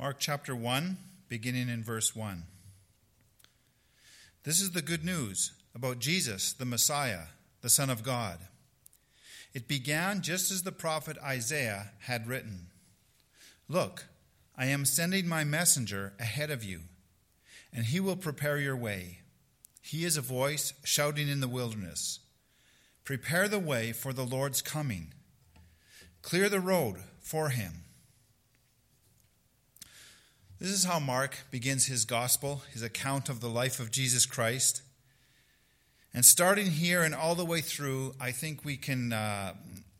Mark chapter 1, beginning in verse 1. This is the good news about Jesus, the Messiah, the Son of God. It began just as the prophet Isaiah had written Look, I am sending my messenger ahead of you, and he will prepare your way. He is a voice shouting in the wilderness Prepare the way for the Lord's coming, clear the road for him. This is how Mark begins his gospel, his account of the life of Jesus Christ. And starting here and all the way through, I think we can, uh,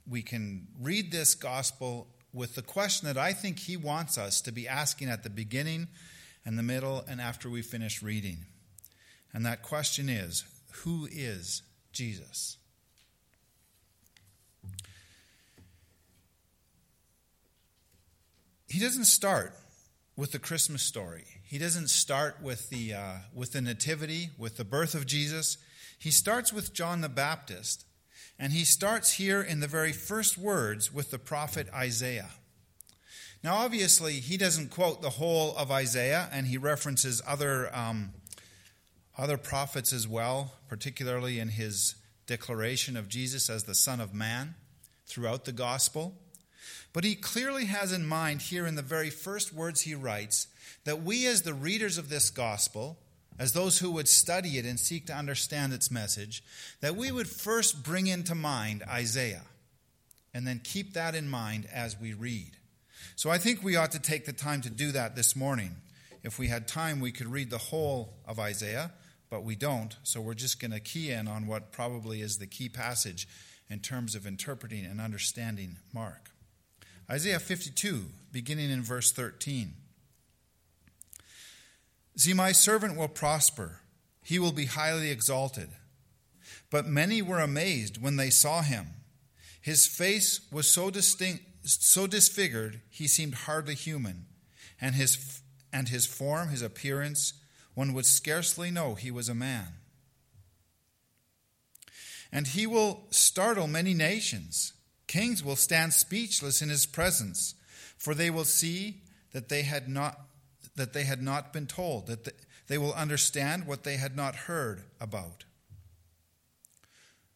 we can read this gospel with the question that I think he wants us to be asking at the beginning and the middle and after we finish reading. And that question is Who is Jesus? He doesn't start with the Christmas story. He doesn't start with the, uh, with the Nativity, with the birth of Jesus. He starts with John the Baptist, and he starts here in the very first words with the prophet Isaiah. Now, obviously, he doesn't quote the whole of Isaiah, and he references other, um, other prophets as well, particularly in his declaration of Jesus as the Son of Man throughout the gospel. But he clearly has in mind here in the very first words he writes that we, as the readers of this gospel, as those who would study it and seek to understand its message, that we would first bring into mind Isaiah and then keep that in mind as we read. So I think we ought to take the time to do that this morning. If we had time, we could read the whole of Isaiah, but we don't, so we're just going to key in on what probably is the key passage in terms of interpreting and understanding Mark. Isaiah 52, beginning in verse 13. See, my servant will prosper, he will be highly exalted. But many were amazed when they saw him. His face was so distinct, so disfigured, he seemed hardly human, and his, and his form, his appearance, one would scarcely know he was a man. And he will startle many nations. Kings will stand speechless in his presence, for they will see that they had not that they had not been told, that they will understand what they had not heard about.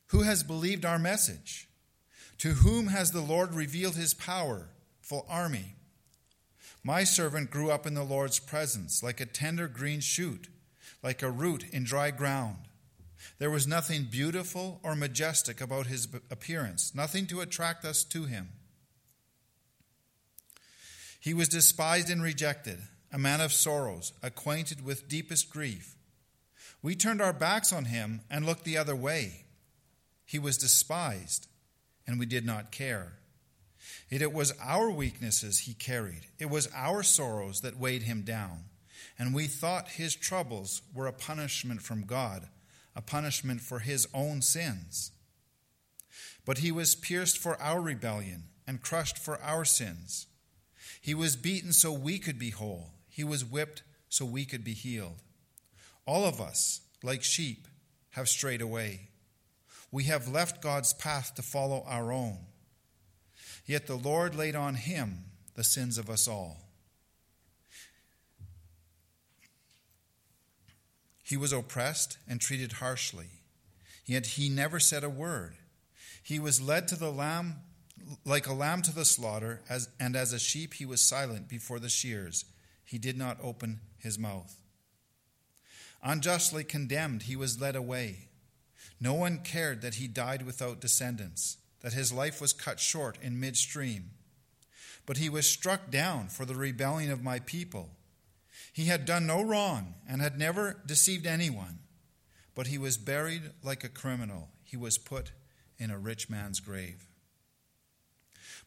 Who has believed our message? To whom has the Lord revealed his powerful army? My servant grew up in the Lord's presence like a tender green shoot, like a root in dry ground. There was nothing beautiful or majestic about his appearance, nothing to attract us to him. He was despised and rejected, a man of sorrows, acquainted with deepest grief. We turned our backs on him and looked the other way. He was despised, and we did not care. Yet it was our weaknesses he carried, it was our sorrows that weighed him down, and we thought his troubles were a punishment from God a punishment for his own sins. But he was pierced for our rebellion and crushed for our sins. He was beaten so we could be whole. He was whipped so we could be healed. All of us, like sheep, have strayed away. We have left God's path to follow our own. Yet the Lord laid on him the sins of us all. He was oppressed and treated harshly, yet he never said a word. He was led to the lamb like a lamb to the slaughter, as, and as a sheep he was silent before the shears. He did not open his mouth. Unjustly condemned, he was led away. No one cared that he died without descendants, that his life was cut short in midstream. But he was struck down for the rebellion of my people. He had done no wrong and had never deceived anyone, but he was buried like a criminal. He was put in a rich man's grave.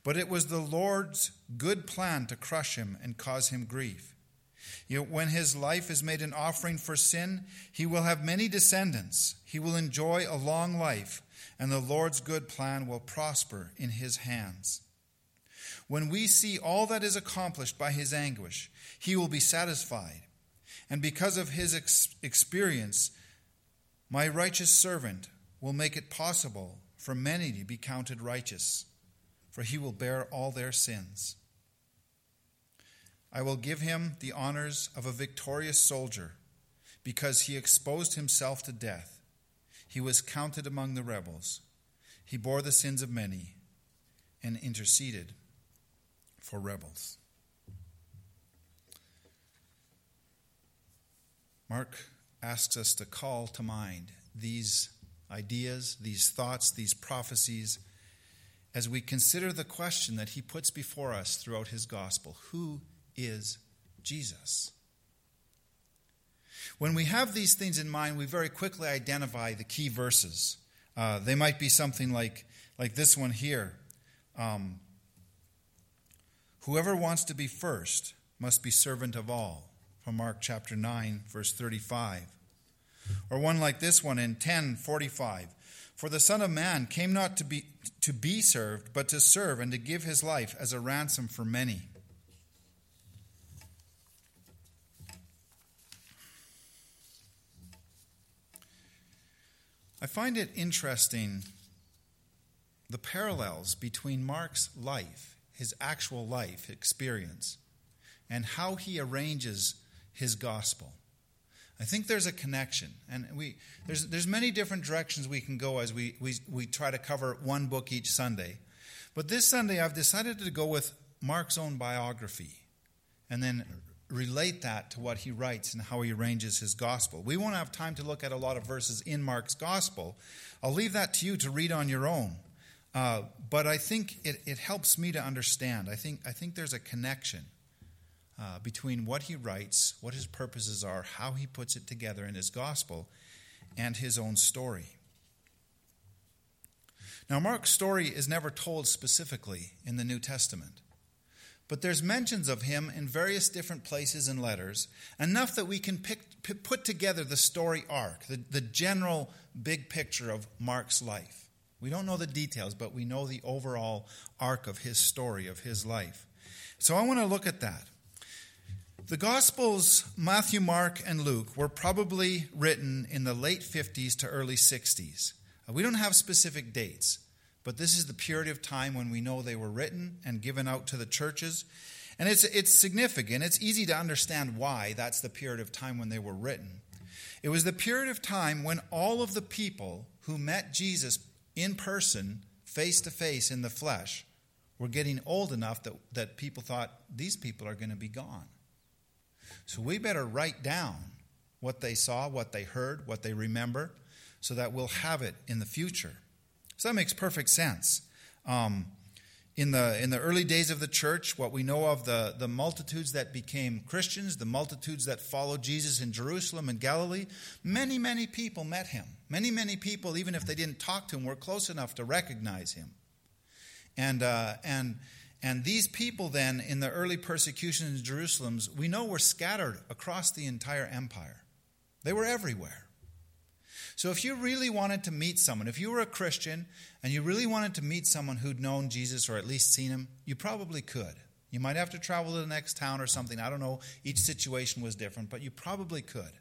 But it was the Lord's good plan to crush him and cause him grief. Yet when his life is made an offering for sin, he will have many descendants. He will enjoy a long life, and the Lord's good plan will prosper in his hands. When we see all that is accomplished by his anguish, he will be satisfied. And because of his ex- experience, my righteous servant will make it possible for many to be counted righteous, for he will bear all their sins. I will give him the honors of a victorious soldier, because he exposed himself to death. He was counted among the rebels. He bore the sins of many and interceded for rebels. Mark asks us to call to mind these ideas, these thoughts, these prophecies as we consider the question that he puts before us throughout his gospel Who is Jesus? When we have these things in mind, we very quickly identify the key verses. Uh, they might be something like, like this one here um, Whoever wants to be first must be servant of all, from Mark chapter 9, verse 35. Or one like this one in 1045. For the Son of Man came not to be, to be served, but to serve and to give his life as a ransom for many. I find it interesting the parallels between Mark's life, his actual life experience, and how he arranges his gospel. I think there's a connection, and we there's there's many different directions we can go as we we we try to cover one book each Sunday. But this Sunday, I've decided to go with Mark's own biography, and then relate that to what he writes and how he arranges his gospel. We won't have time to look at a lot of verses in Mark's gospel. I'll leave that to you to read on your own. Uh, but I think it, it helps me to understand. I think I think there's a connection uh, between what he writes, what his purposes are, how he puts it together in his gospel, and his own story. Now, Mark's story is never told specifically in the New Testament, but there's mentions of him in various different places and letters, enough that we can pick, put together the story arc, the, the general big picture of Mark's life. We don't know the details, but we know the overall arc of his story, of his life. So I want to look at that. The Gospels, Matthew, Mark, and Luke, were probably written in the late 50s to early 60s. Uh, we don't have specific dates, but this is the period of time when we know they were written and given out to the churches. And it's, it's significant. It's easy to understand why that's the period of time when they were written. It was the period of time when all of the people who met Jesus in person, face to face in the flesh, were getting old enough that, that people thought these people are going to be gone. So we better write down what they saw, what they heard, what they remember, so that we'll have it in the future. So that makes perfect sense. Um, in the, in the early days of the church, what we know of the, the multitudes that became Christians, the multitudes that followed Jesus in Jerusalem and Galilee, many, many people met him. Many, many people, even if they didn't talk to him, were close enough to recognize him. And, uh, and, and these people, then, in the early persecution in Jerusalem, we know were scattered across the entire empire. They were everywhere. So, if you really wanted to meet someone, if you were a Christian and you really wanted to meet someone who'd known Jesus or at least seen him, you probably could. You might have to travel to the next town or something. I don't know. Each situation was different, but you probably could.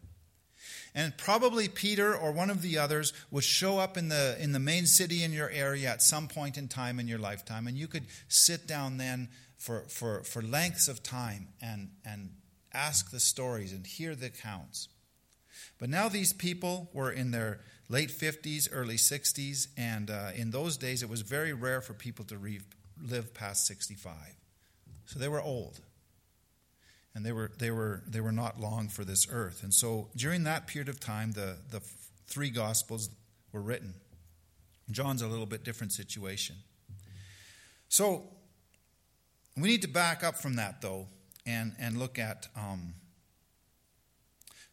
And probably Peter or one of the others would show up in the, in the main city in your area at some point in time in your lifetime. And you could sit down then for, for, for lengths of time and, and ask the stories and hear the accounts. But now these people were in their late 50s, early 60s, and uh, in those days it was very rare for people to re- live past 65. So they were old and they were they were they were not long for this earth. And so during that period of time, the the three gospels were written. John's a little bit different situation. So we need to back up from that though, and and look at um,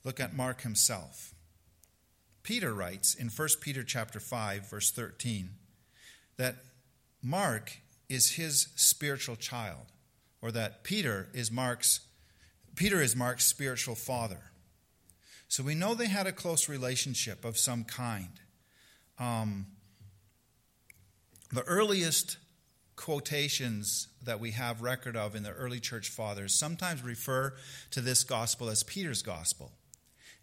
look at Mark himself. Peter writes in 1 Peter chapter 5 verse 13 that Mark is his spiritual child or that Peter is Mark's Peter is Mark's spiritual father. So we know they had a close relationship of some kind. Um, the earliest quotations that we have record of in the early church fathers sometimes refer to this gospel as Peter's gospel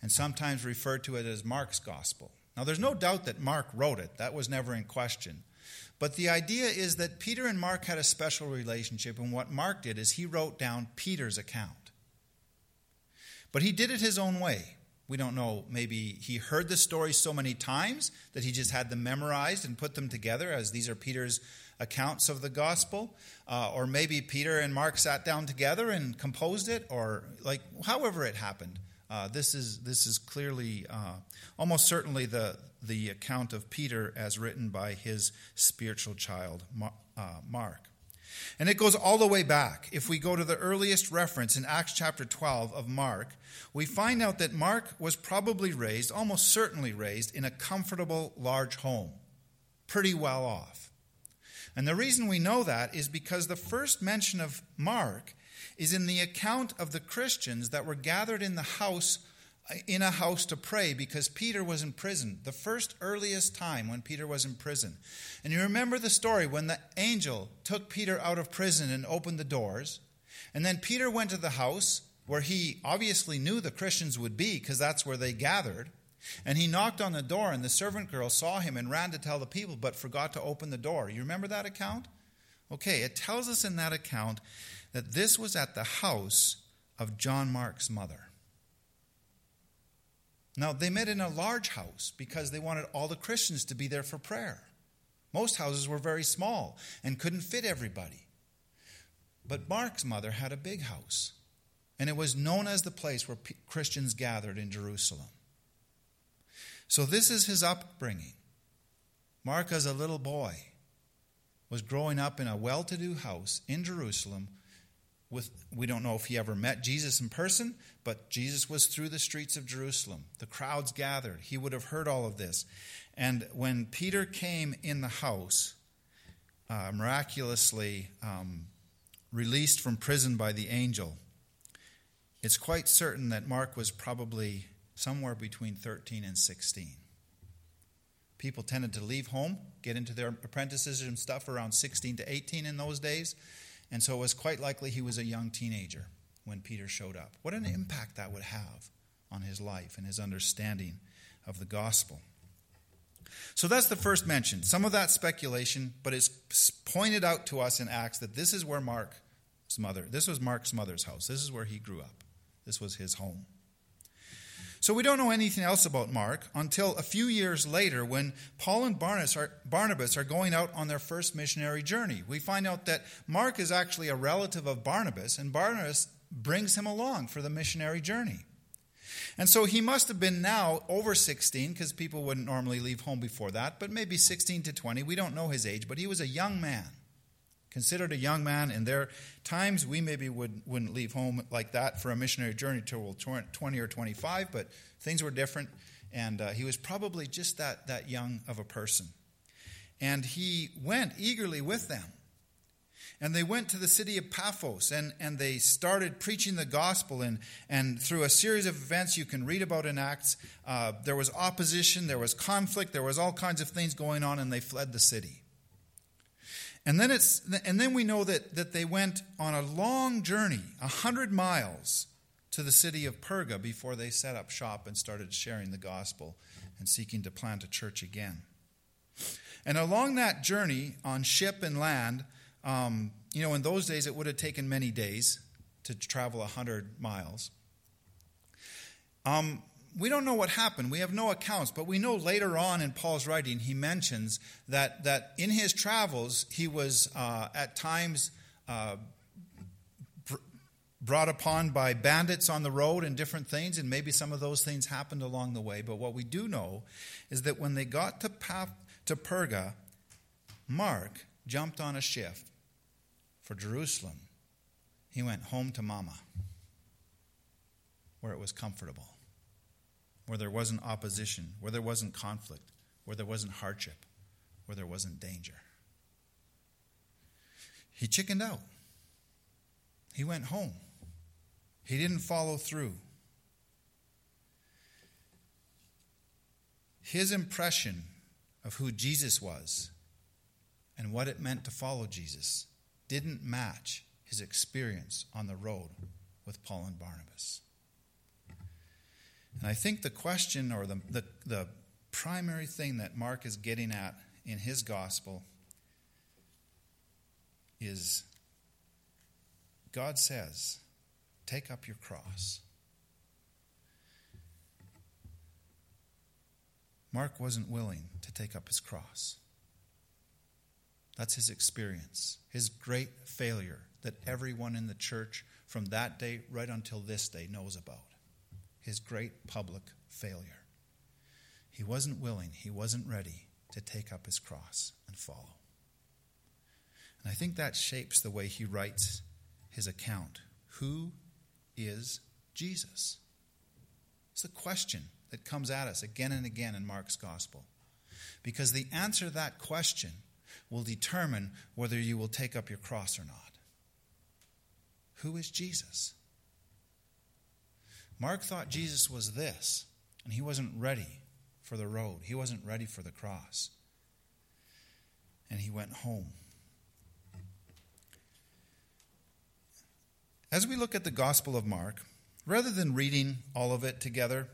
and sometimes refer to it as Mark's gospel. Now, there's no doubt that Mark wrote it, that was never in question. But the idea is that Peter and Mark had a special relationship, and what Mark did is he wrote down Peter's account. But he did it his own way. We don't know, maybe he heard the story so many times that he just had them memorized and put them together as these are Peter's accounts of the gospel. Uh, or maybe Peter and Mark sat down together and composed it, or like however it happened. Uh, this is this is clearly uh, almost certainly the the account of Peter as written by his spiritual child uh, Mark. And it goes all the way back. If we go to the earliest reference in Acts chapter 12 of Mark, we find out that Mark was probably raised, almost certainly raised, in a comfortable large home, pretty well off. And the reason we know that is because the first mention of Mark is in the account of the Christians that were gathered in the house in a house to pray because Peter was in prison, the first earliest time when Peter was in prison. And you remember the story when the angel took Peter out of prison and opened the doors. And then Peter went to the house where he obviously knew the Christians would be because that's where they gathered. And he knocked on the door, and the servant girl saw him and ran to tell the people, but forgot to open the door. You remember that account? Okay, it tells us in that account that this was at the house of John Mark's mother. Now, they met in a large house because they wanted all the Christians to be there for prayer. Most houses were very small and couldn't fit everybody. But Mark's mother had a big house, and it was known as the place where Christians gathered in Jerusalem. So, this is his upbringing. Mark, as a little boy, was growing up in a well to do house in Jerusalem with we don't know if he ever met Jesus in person, but Jesus was through the streets of Jerusalem. The crowds gathered. He would have heard all of this. And when Peter came in the house, uh, miraculously um, released from prison by the angel, it's quite certain that Mark was probably somewhere between 13 and 16. People tended to leave home, get into their apprentices and stuff around 16 to 18 in those days. And so it was quite likely he was a young teenager when Peter showed up. What an impact that would have on his life and his understanding of the gospel. So that's the first mention. Some of that speculation, but it's pointed out to us in Acts that this is where Mark's mother, this was Mark's mother's house. This is where he grew up. This was his home. So we don't know anything else about Mark until a few years later when Paul and Barnabas are, Barnabas are going out on their first missionary journey. We find out that Mark is actually a relative of Barnabas, and Barnabas brings him along for the missionary journey. And so he must have been now over 16 because people wouldn't normally leave home before that, but maybe 16 to 20. We don't know his age, but he was a young man considered a young man in their times we maybe would, wouldn't leave home like that for a missionary journey till 20 or 25 but things were different and uh, he was probably just that, that young of a person and he went eagerly with them and they went to the city of paphos and, and they started preaching the gospel and, and through a series of events you can read about in acts uh, there was opposition there was conflict there was all kinds of things going on and they fled the city and then, it's, and then we know that, that they went on a long journey, 100 miles, to the city of Perga before they set up shop and started sharing the gospel and seeking to plant a church again. And along that journey on ship and land, um, you know, in those days it would have taken many days to travel 100 miles. Um, we don't know what happened. We have no accounts, but we know later on in Paul's writing, he mentions that, that in his travels, he was uh, at times uh, brought upon by bandits on the road and different things, and maybe some of those things happened along the way. But what we do know is that when they got to, pa- to Perga, Mark jumped on a ship for Jerusalem. He went home to Mama, where it was comfortable where there wasn't opposition, where there wasn't conflict, where there wasn't hardship, where there wasn't danger. He chickened out. He went home. He didn't follow through. His impression of who Jesus was and what it meant to follow Jesus didn't match his experience on the road with Paul and Barnabas. And I think the question or the, the, the primary thing that Mark is getting at in his gospel is God says, Take up your cross. Mark wasn't willing to take up his cross. That's his experience, his great failure that everyone in the church from that day right until this day knows about. His great public failure. He wasn't willing, he wasn't ready to take up his cross and follow. And I think that shapes the way he writes his account. Who is Jesus? It's the question that comes at us again and again in Mark's gospel. Because the answer to that question will determine whether you will take up your cross or not. Who is Jesus? Mark thought Jesus was this, and he wasn't ready for the road. He wasn't ready for the cross. And he went home. As we look at the Gospel of Mark, rather than reading all of it together,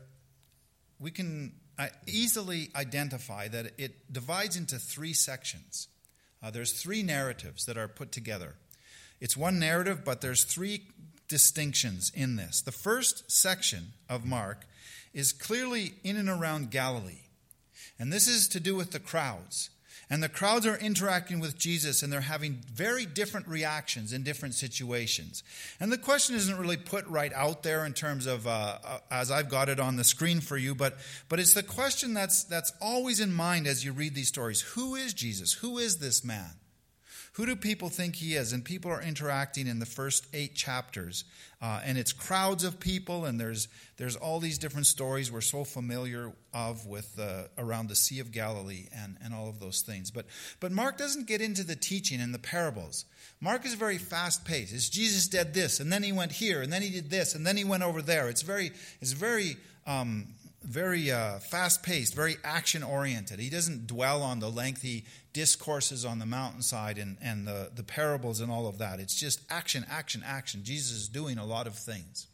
we can uh, easily identify that it divides into three sections. Uh, there's three narratives that are put together. It's one narrative, but there's three distinctions in this. The first section of Mark is clearly in and around Galilee. And this is to do with the crowds. And the crowds are interacting with Jesus and they're having very different reactions in different situations. And the question isn't really put right out there in terms of, uh, uh, as I've got it on the screen for you, but, but it's the question that's, that's always in mind as you read these stories Who is Jesus? Who is this man? Who do people think he is? And people are interacting in the first eight chapters. Uh, and it's crowds of people, and there's, there's all these different stories we're so familiar of with uh, around the Sea of Galilee and, and all of those things. But, but Mark doesn't get into the teaching and the parables. Mark is very fast paced. It's Jesus did this, and then he went here, and then he did this, and then he went over there. It's very, it's very um, very uh, fast paced, very action oriented. He doesn't dwell on the lengthy discourses on the mountainside and, and the, the parables and all of that. It's just action, action, action. Jesus is doing a lot of things.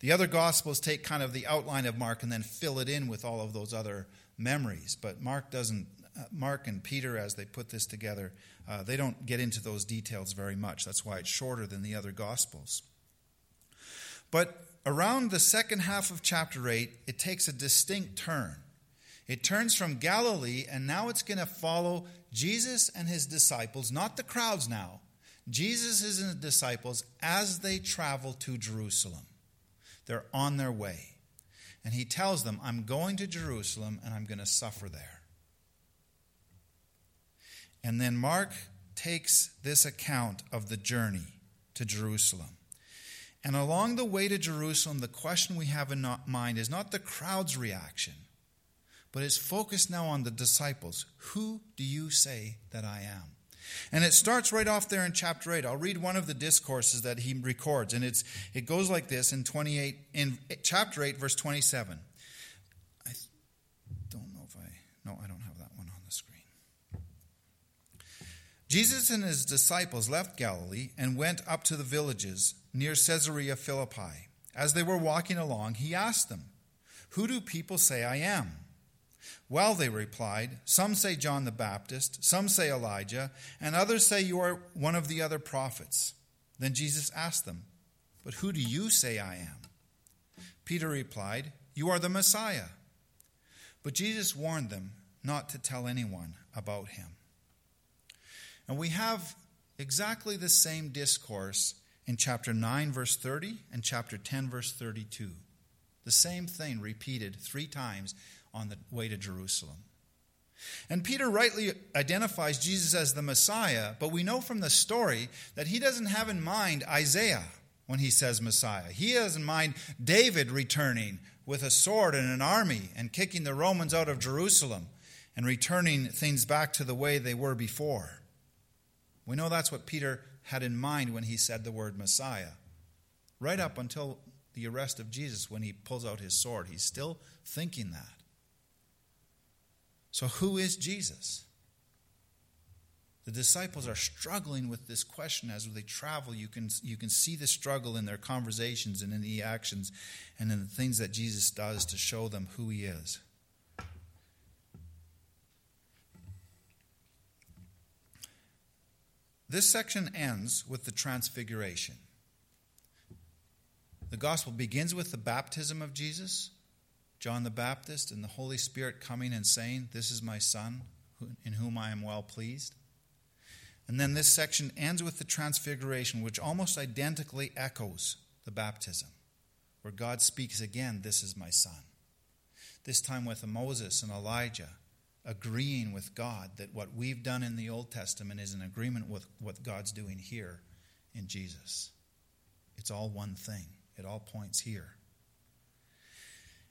The other gospels take kind of the outline of Mark and then fill it in with all of those other memories. But Mark doesn't, uh, Mark and Peter, as they put this together, uh, they don't get into those details very much. That's why it's shorter than the other gospels. But around the second half of chapter 8, it takes a distinct turn. It turns from Galilee, and now it's going to follow Jesus and his disciples, not the crowds now. Jesus and his disciples as they travel to Jerusalem. They're on their way. And he tells them, I'm going to Jerusalem and I'm going to suffer there. And then Mark takes this account of the journey to Jerusalem. And along the way to Jerusalem, the question we have in mind is not the crowd's reaction, but it's focused now on the disciples. Who do you say that I am? And it starts right off there in chapter 8. I'll read one of the discourses that he records, and it's, it goes like this in 28, in chapter 8, verse 27. I don't know if I, no, I don't have that one on the screen. Jesus and his disciples left Galilee and went up to the villages near Caesarea Philippi. As they were walking along, he asked them, Who do people say I am? Well, they replied, Some say John the Baptist, some say Elijah, and others say you are one of the other prophets. Then Jesus asked them, But who do you say I am? Peter replied, You are the Messiah. But Jesus warned them not to tell anyone about him. And we have exactly the same discourse in chapter 9, verse 30, and chapter 10, verse 32. The same thing repeated three times on the way to Jerusalem. And Peter rightly identifies Jesus as the Messiah, but we know from the story that he doesn't have in mind Isaiah when he says Messiah. He has in mind David returning with a sword and an army and kicking the Romans out of Jerusalem and returning things back to the way they were before. We know that's what Peter had in mind when he said the word Messiah. Right up until the arrest of Jesus, when he pulls out his sword, he's still thinking that. So, who is Jesus? The disciples are struggling with this question as they travel. You can, you can see the struggle in their conversations and in the actions and in the things that Jesus does to show them who he is. This section ends with the transfiguration. The gospel begins with the baptism of Jesus, John the Baptist, and the Holy Spirit coming and saying, This is my Son, in whom I am well pleased. And then this section ends with the transfiguration, which almost identically echoes the baptism, where God speaks again, This is my Son. This time with Moses and Elijah agreeing with God that what we've done in the Old Testament is in agreement with what God's doing here in Jesus. It's all one thing, it all points here.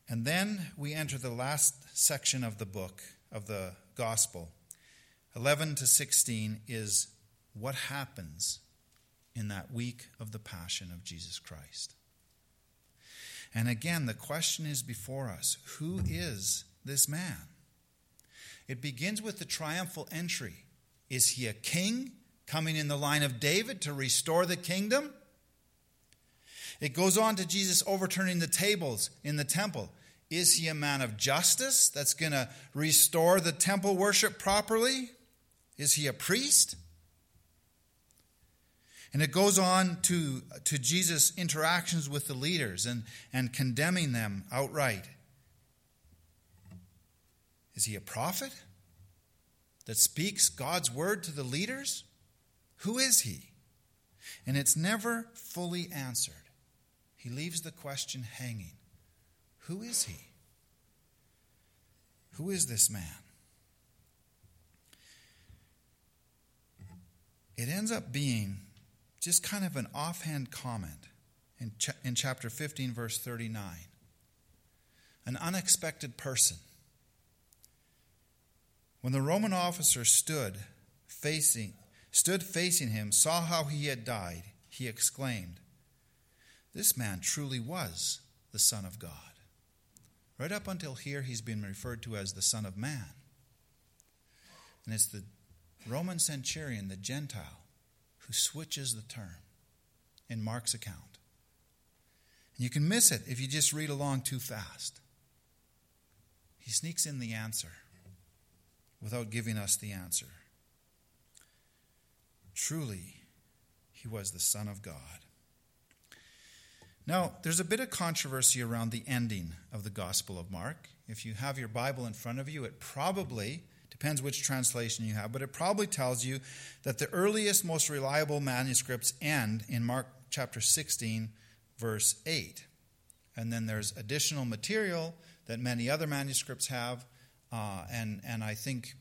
And then we enter the last section of the book, of the gospel. 11 to 16 is what happens in that week of the passion of Jesus Christ. And again, the question is before us who is this man? It begins with the triumphal entry. Is he a king coming in the line of David to restore the kingdom? It goes on to Jesus overturning the tables in the temple. Is he a man of justice that's going to restore the temple worship properly? Is he a priest? And it goes on to, to Jesus' interactions with the leaders and, and condemning them outright. Is he a prophet that speaks God's word to the leaders? Who is he? And it's never fully answered. He leaves the question hanging Who is he? Who is this man? It ends up being just kind of an offhand comment in, ch- in chapter 15, verse 39. An unexpected person when the Roman officer stood facing, stood facing him, saw how he had died, he exclaimed, This man truly was the Son of God. Right up until here, he's been referred to as the Son of Man. And it's the Roman centurion, the Gentile, who switches the term in Mark's account. And you can miss it if you just read along too fast. He sneaks in the answer without giving us the answer. Truly, he was the Son of God. Now, there's a bit of controversy around the ending of the Gospel of Mark. If you have your Bible in front of you, it probably depends which translation you have, but it probably tells you that the earliest, most reliable manuscripts end in Mark chapter 16, verse 8. And then there's additional material that many other manuscripts have uh, and, and I think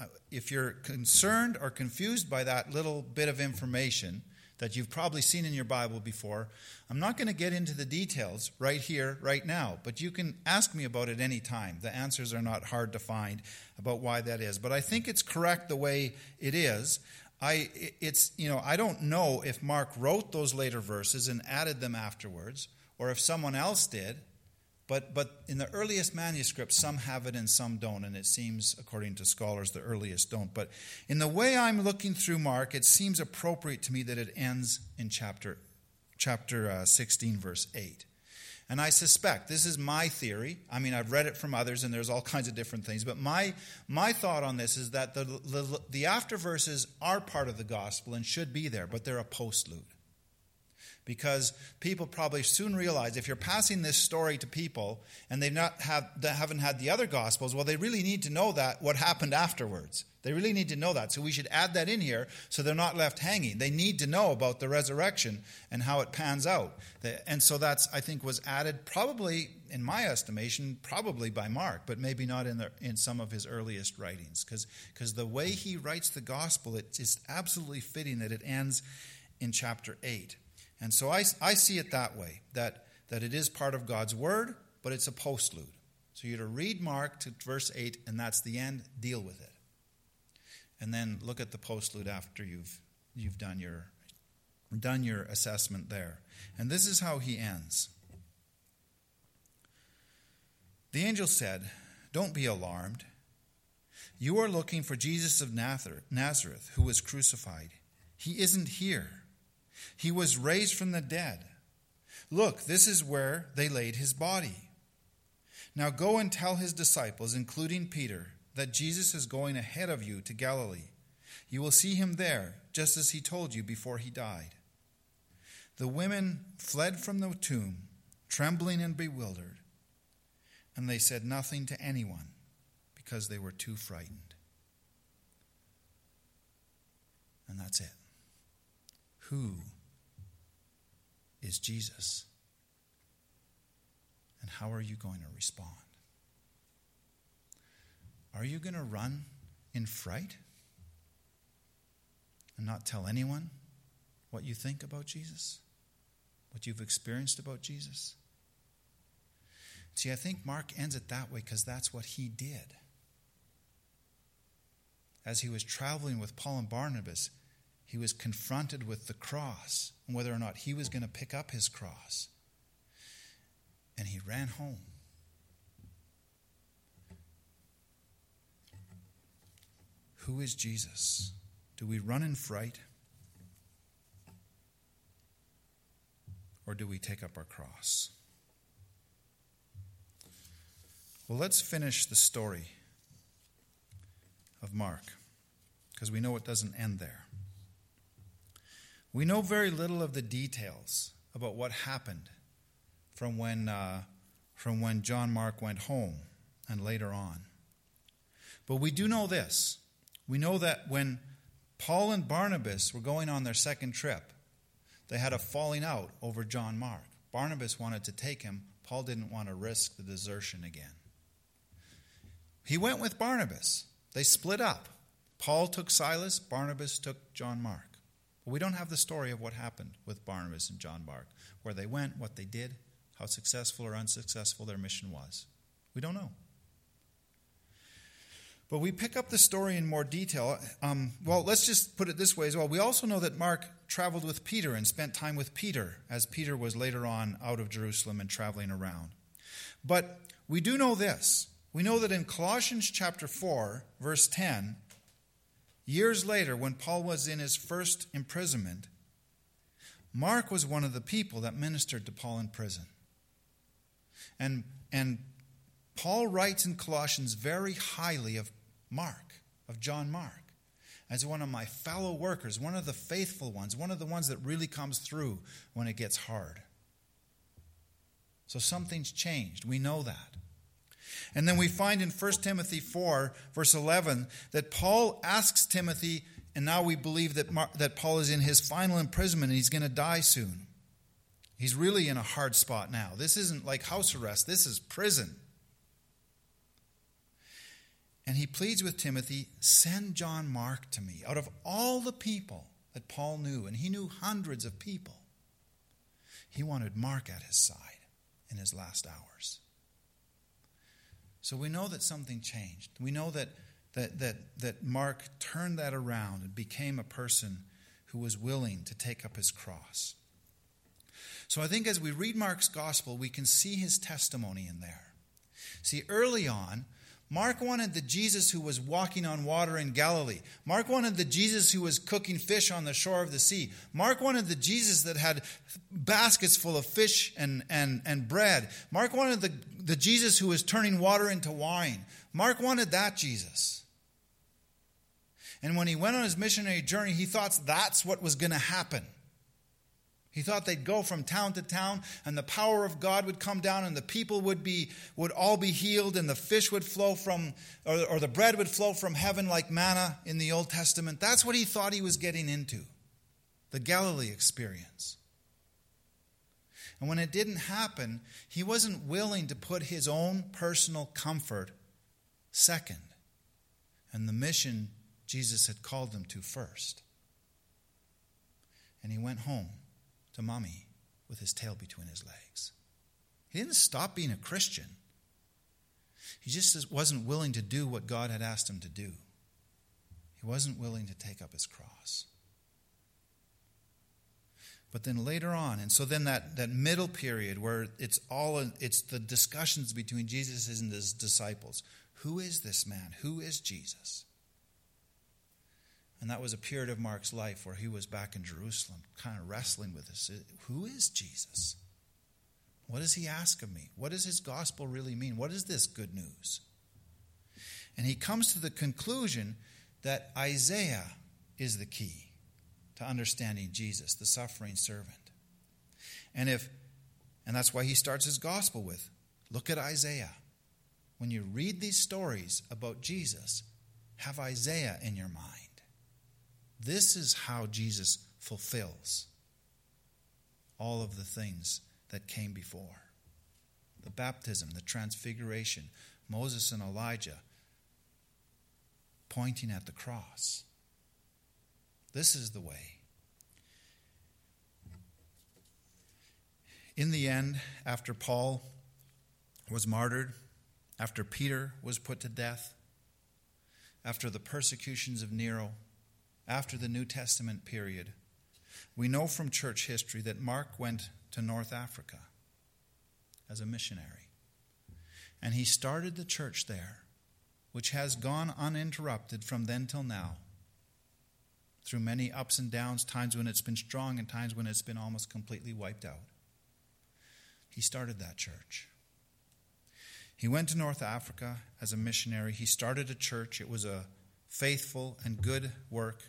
uh, if you're concerned or confused by that little bit of information that you've probably seen in your Bible before, I'm not going to get into the details right here, right now, but you can ask me about it any time. The answers are not hard to find about why that is. But I think it's correct the way it is. I, it's, you know, I don't know if Mark wrote those later verses and added them afterwards, or if someone else did. But, but in the earliest manuscripts, some have it and some don't, and it seems, according to scholars, the earliest don't. But in the way I'm looking through Mark, it seems appropriate to me that it ends in chapter, chapter uh, 16, verse 8. And I suspect, this is my theory. I mean, I've read it from others, and there's all kinds of different things. But my, my thought on this is that the, the, the after verses are part of the gospel and should be there, but they're a postlude because people probably soon realize if you're passing this story to people and they've not have, they haven't had the other gospels, well, they really need to know that what happened afterwards. They really need to know that. So we should add that in here so they're not left hanging. They need to know about the resurrection and how it pans out. And so that's, I think, was added probably, in my estimation, probably by Mark, but maybe not in, the, in some of his earliest writings. Because the way he writes the gospel, it's absolutely fitting that it ends in chapter 8. And so I, I see it that way that, that it is part of God's word, but it's a postlude. So you're to read Mark to verse 8, and that's the end, deal with it. And then look at the postlude after you've, you've done, your, done your assessment there. And this is how he ends. The angel said, Don't be alarmed. You are looking for Jesus of Nazareth, who was crucified. He isn't here he was raised from the dead. Look, this is where they laid his body. Now go and tell his disciples, including Peter, that Jesus is going ahead of you to Galilee. You will see him there, just as he told you before he died. The women fled from the tomb, trembling and bewildered, and they said nothing to anyone because they were too frightened. And that's it. Who is Jesus? And how are you going to respond? Are you going to run in fright and not tell anyone what you think about Jesus? What you've experienced about Jesus? See, I think Mark ends it that way because that's what he did. As he was traveling with Paul and Barnabas, he was confronted with the cross and whether or not he was going to pick up his cross. And he ran home. Who is Jesus? Do we run in fright? Or do we take up our cross? Well, let's finish the story of Mark, because we know it doesn't end there. We know very little of the details about what happened from when, uh, from when John Mark went home and later on. But we do know this we know that when Paul and Barnabas were going on their second trip, they had a falling out over John Mark. Barnabas wanted to take him, Paul didn't want to risk the desertion again. He went with Barnabas. They split up. Paul took Silas, Barnabas took John Mark. But we don't have the story of what happened with Barnabas and John Mark, where they went, what they did, how successful or unsuccessful their mission was. We don't know. But we pick up the story in more detail. Um, well, let's just put it this way as well. We also know that Mark traveled with Peter and spent time with Peter, as Peter was later on out of Jerusalem and traveling around. But we do know this. We know that in Colossians chapter 4, verse 10, years later, when Paul was in his first imprisonment, Mark was one of the people that ministered to Paul in prison. And, and Paul writes in Colossians very highly of Mark, of John Mark, as one of my fellow workers, one of the faithful ones, one of the ones that really comes through when it gets hard. So something's changed. We know that. And then we find in 1 Timothy 4, verse 11, that Paul asks Timothy, and now we believe that, Mar- that Paul is in his final imprisonment and he's going to die soon. He's really in a hard spot now. This isn't like house arrest, this is prison. And he pleads with Timothy, send John Mark to me. Out of all the people that Paul knew, and he knew hundreds of people, he wanted Mark at his side in his last hours. So we know that something changed. We know that, that, that, that Mark turned that around and became a person who was willing to take up his cross. So I think as we read Mark's gospel, we can see his testimony in there. See, early on, Mark wanted the Jesus who was walking on water in Galilee. Mark wanted the Jesus who was cooking fish on the shore of the sea. Mark wanted the Jesus that had baskets full of fish and, and, and bread. Mark wanted the, the Jesus who was turning water into wine. Mark wanted that Jesus. And when he went on his missionary journey, he thought that's what was going to happen. He thought they'd go from town to town and the power of God would come down and the people would be would all be healed and the fish would flow from or, or the bread would flow from heaven like manna in the Old Testament. That's what he thought he was getting into. The Galilee experience. And when it didn't happen, he wasn't willing to put his own personal comfort second and the mission Jesus had called them to first. And he went home to mommy with his tail between his legs. He didn't stop being a Christian. He just wasn't willing to do what God had asked him to do. He wasn't willing to take up his cross. But then later on, and so then that, that middle period where it's all it's the discussions between Jesus and his disciples. Who is this man? Who is Jesus? And that was a period of Mark's life where he was back in Jerusalem, kind of wrestling with this. Who is Jesus? What does he ask of me? What does his gospel really mean? What is this good news? And he comes to the conclusion that Isaiah is the key to understanding Jesus, the suffering servant. And if and that's why he starts his gospel with look at Isaiah. When you read these stories about Jesus, have Isaiah in your mind. This is how Jesus fulfills all of the things that came before the baptism, the transfiguration, Moses and Elijah pointing at the cross. This is the way. In the end, after Paul was martyred, after Peter was put to death, after the persecutions of Nero, after the New Testament period, we know from church history that Mark went to North Africa as a missionary. And he started the church there, which has gone uninterrupted from then till now, through many ups and downs, times when it's been strong and times when it's been almost completely wiped out. He started that church. He went to North Africa as a missionary. He started a church. It was a faithful and good work.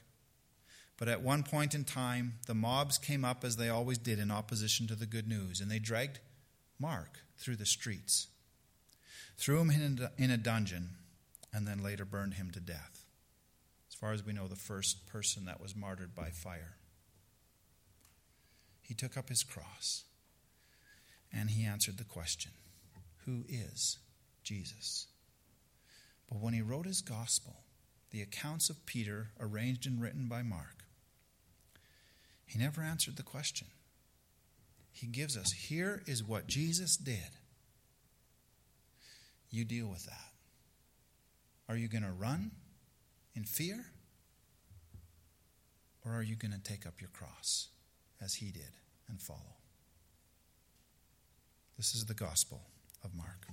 But at one point in time, the mobs came up as they always did in opposition to the good news, and they dragged Mark through the streets, threw him in a dungeon, and then later burned him to death. As far as we know, the first person that was martyred by fire. He took up his cross and he answered the question Who is Jesus? But when he wrote his gospel, the accounts of Peter, arranged and written by Mark, he never answered the question. He gives us here is what Jesus did. You deal with that. Are you going to run in fear? Or are you going to take up your cross as he did and follow? This is the Gospel of Mark.